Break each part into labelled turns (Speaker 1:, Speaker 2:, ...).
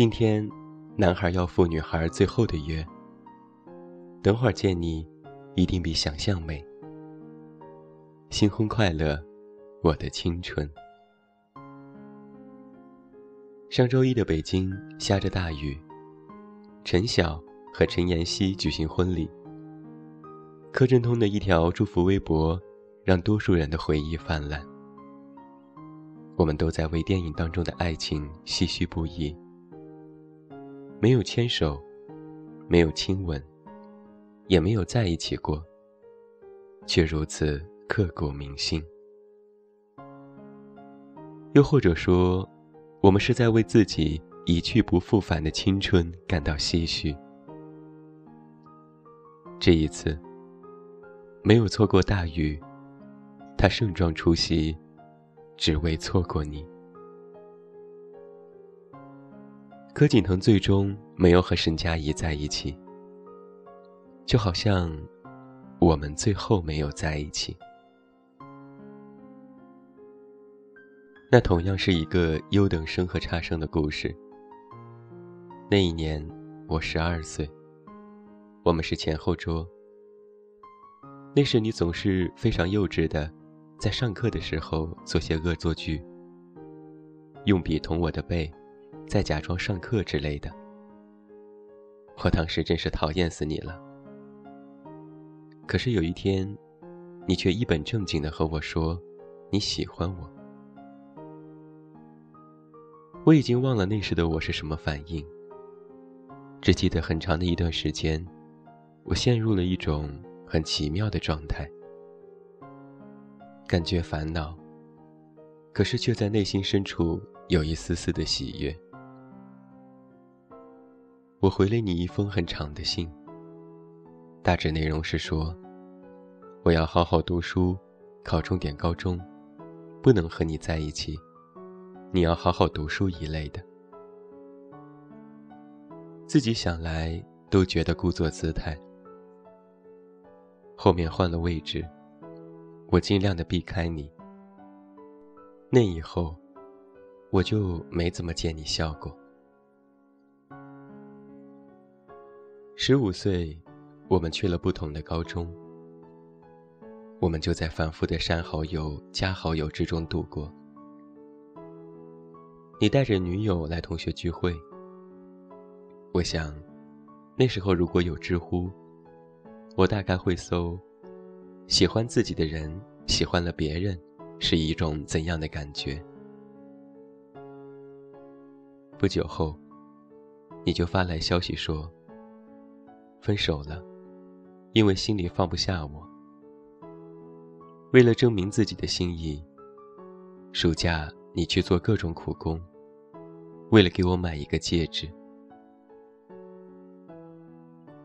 Speaker 1: 今天，男孩要赴女孩最后的约。等会儿见你，一定比想象美。新婚快乐，我的青春。上周一的北京下着大雨，陈晓和陈妍希举行婚礼。柯震东的一条祝福微博，让多数人的回忆泛滥。我们都在为电影当中的爱情唏嘘不已。没有牵手，没有亲吻，也没有在一起过，却如此刻骨铭心。又或者说，我们是在为自己一去不复返的青春感到唏嘘。这一次。没有错过大雨，他盛装出席，只为错过你。柯景腾最终没有和沈佳宜在一起，就好像我们最后没有在一起。那同样是一个优等生和差生的故事。那一年我十二岁，我们是前后桌。那时你总是非常幼稚的，在上课的时候做些恶作剧，用笔捅我的背，再假装上课之类的。我当时真是讨厌死你了。可是有一天，你却一本正经的和我说，你喜欢我。我已经忘了那时的我是什么反应，只记得很长的一段时间，我陷入了一种。很奇妙的状态，感觉烦恼，可是却在内心深处有一丝丝的喜悦。我回了你一封很长的信，大致内容是说，我要好好读书，考重点高中，不能和你在一起，你要好好读书一类的。自己想来都觉得故作姿态。后面换了位置，我尽量的避开你。那以后，我就没怎么见你笑过。十五岁，我们去了不同的高中，我们就在反复的删好友、加好友之中度过。你带着女友来同学聚会，我想，那时候如果有知乎。我大概会搜：喜欢自己的人喜欢了别人，是一种怎样的感觉？不久后，你就发来消息说分手了，因为心里放不下我。为了证明自己的心意，暑假你去做各种苦工，为了给我买一个戒指。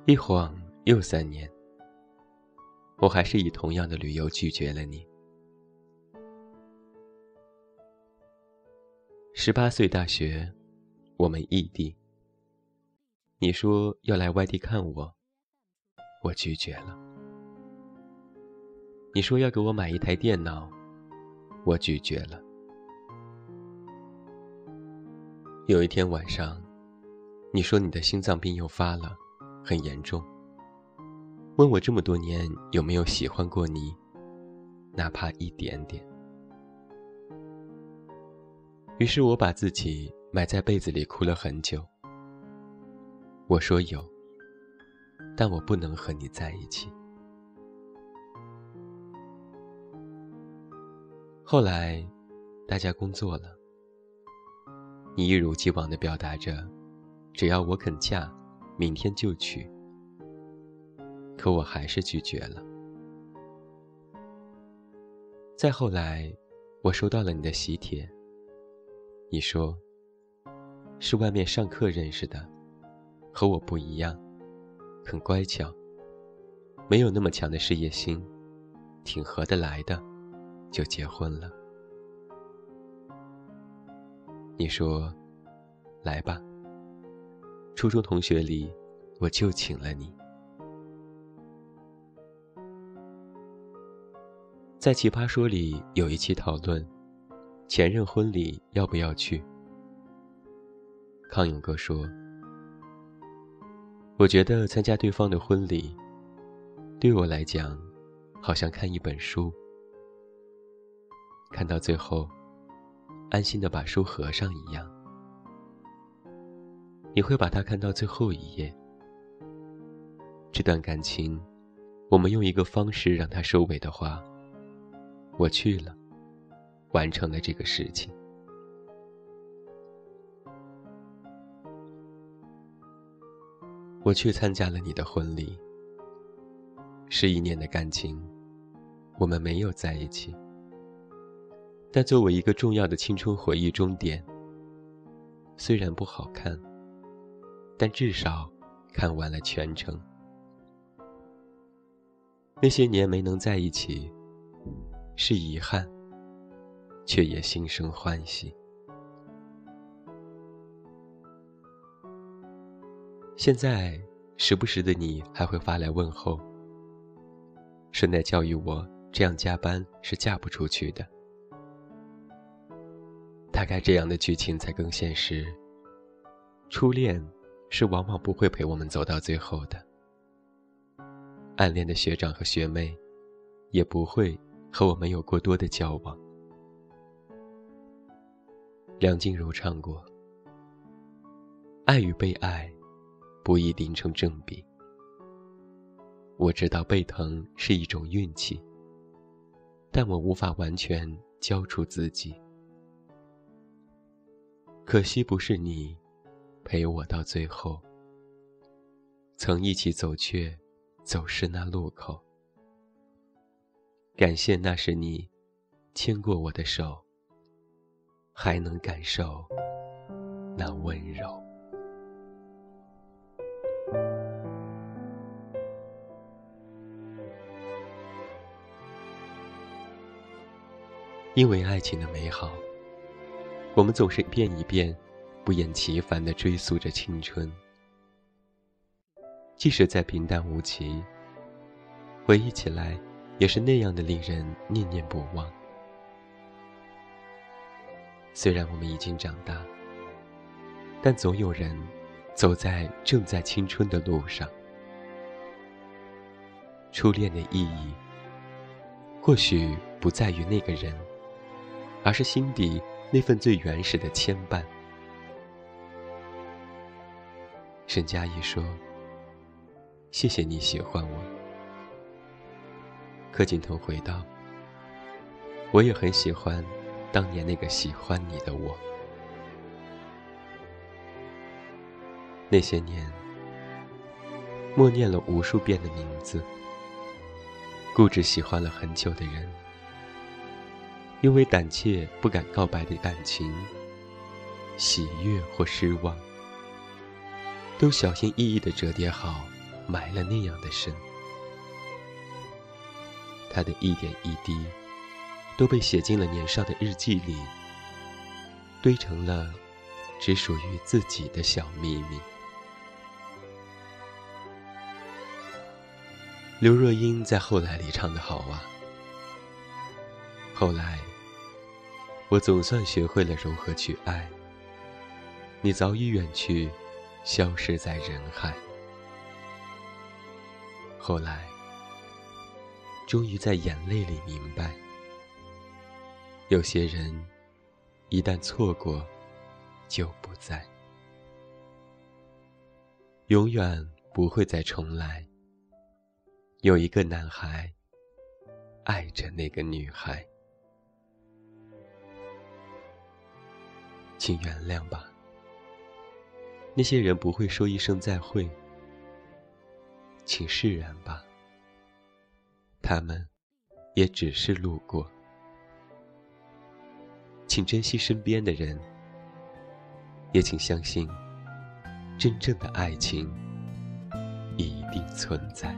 Speaker 1: 一晃又三年。我还是以同样的理由拒绝了你。十八岁大学，我们异地。你说要来外地看我，我拒绝了。你说要给我买一台电脑，我拒绝了。有一天晚上，你说你的心脏病又发了，很严重。问我这么多年有没有喜欢过你，哪怕一点点。于是我把自己埋在被子里哭了很久。我说有，但我不能和你在一起。后来，大家工作了，你一如既往的表达着，只要我肯嫁，明天就娶。可我还是拒绝了。再后来，我收到了你的喜帖。你说，是外面上课认识的，和我不一样，很乖巧，没有那么强的事业心，挺合得来的，就结婚了。你说，来吧。初中同学里，我就请了你。在《奇葩说》里有一期讨论，前任婚礼要不要去？康永哥说：“我觉得参加对方的婚礼，对我来讲，好像看一本书。看到最后，安心的把书合上一样。你会把它看到最后一页。这段感情，我们用一个方式让它收尾的话，我去了，完成了这个事情。”我去参加了你的婚礼。十一年的感情，我们没有在一起。但作为一个重要的青春回忆终点，虽然不好看，但至少看完了全程。那些年没能在一起，是遗憾，却也心生欢喜。现在，时不时的你还会发来问候，顺带教育我，这样加班是嫁不出去的。大概这样的剧情才更现实。初恋是往往不会陪我们走到最后的，暗恋的学长和学妹，也不会和我们有过多的交往。梁静茹唱过：“爱与被爱。”不一定成正比。我知道背疼是一种运气，但我无法完全交出自己。可惜不是你陪我到最后，曾一起走却走失那路口。感谢那是你牵过我的手，还能感受那温柔。因为爱情的美好，我们总是一遍一遍、不厌其烦地追溯着青春。即使再平淡无奇，回忆起来也是那样的令人念念不忘。虽然我们已经长大，但总有人走在正在青春的路上。初恋的意义，或许不在于那个人。而是心底那份最原始的牵绊。沈佳宜说：“谢谢你喜欢我。”柯景腾回道：“我也很喜欢当年那个喜欢你的我。那些年，默念了无数遍的名字，固执喜欢了很久的人。”因为胆怯不敢告白的感情，喜悦或失望，都小心翼翼的折叠好，埋了那样的深。他的一点一滴，都被写进了年少的日记里，堆成了只属于自己的小秘密。刘若英在《后来》里唱的好啊，后来。我总算学会了如何去爱。你早已远去，消失在人海。后来，终于在眼泪里明白，有些人一旦错过，就不在，永远不会再重来。有一个男孩，爱着那个女孩。请原谅吧，那些人不会说一声再会。请释然吧，他们也只是路过。请珍惜身边的人，也请相信，真正的爱情一定存在。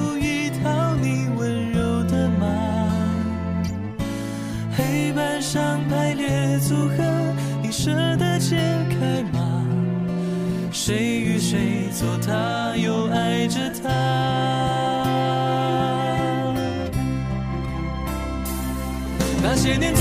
Speaker 2: 谁与谁做他，又爱着他？那些年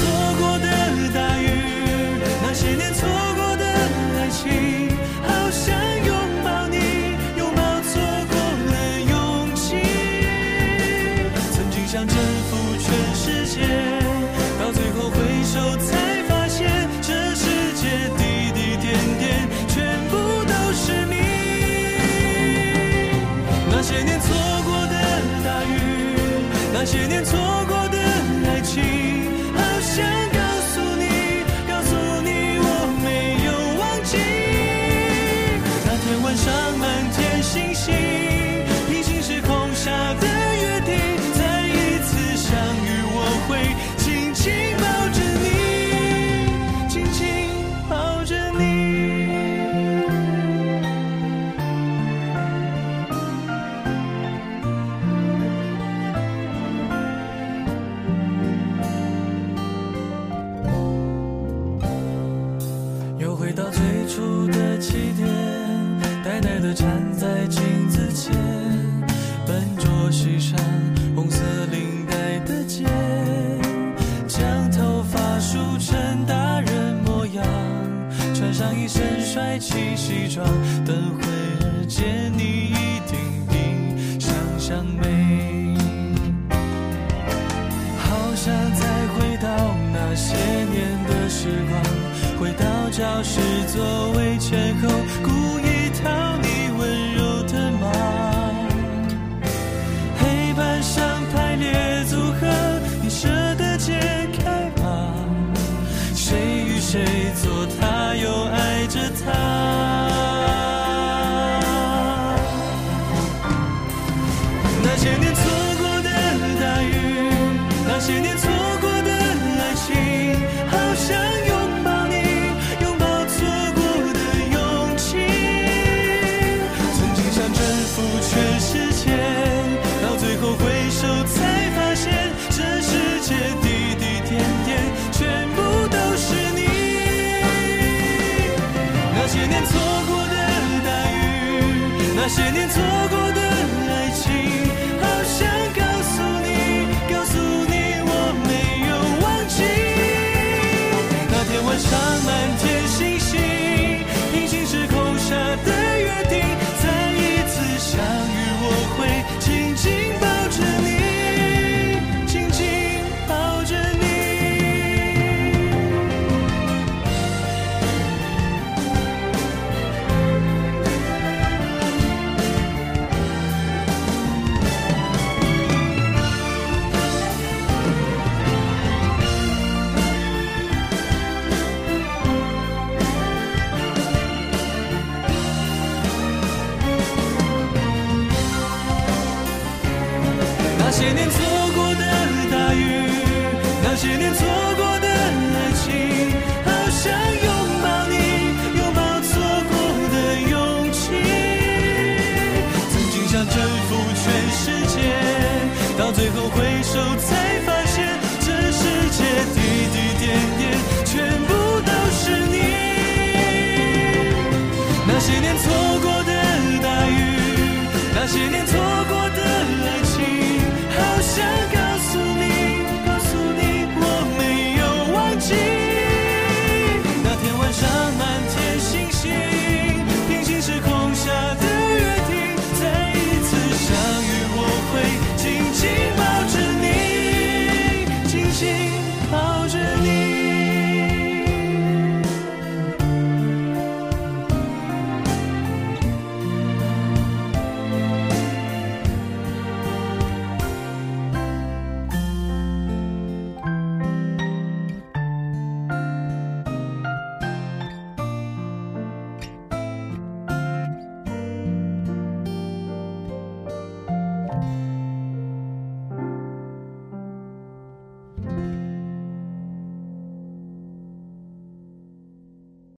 Speaker 2: 些年错过的爱情，好想告诉你，告诉你我没有忘记。那天晚上满天星星，起西装，等会儿见你一定比想象美。好想再回到那些年的时光，回到教室座位前后，些年错过的大雨那些年错过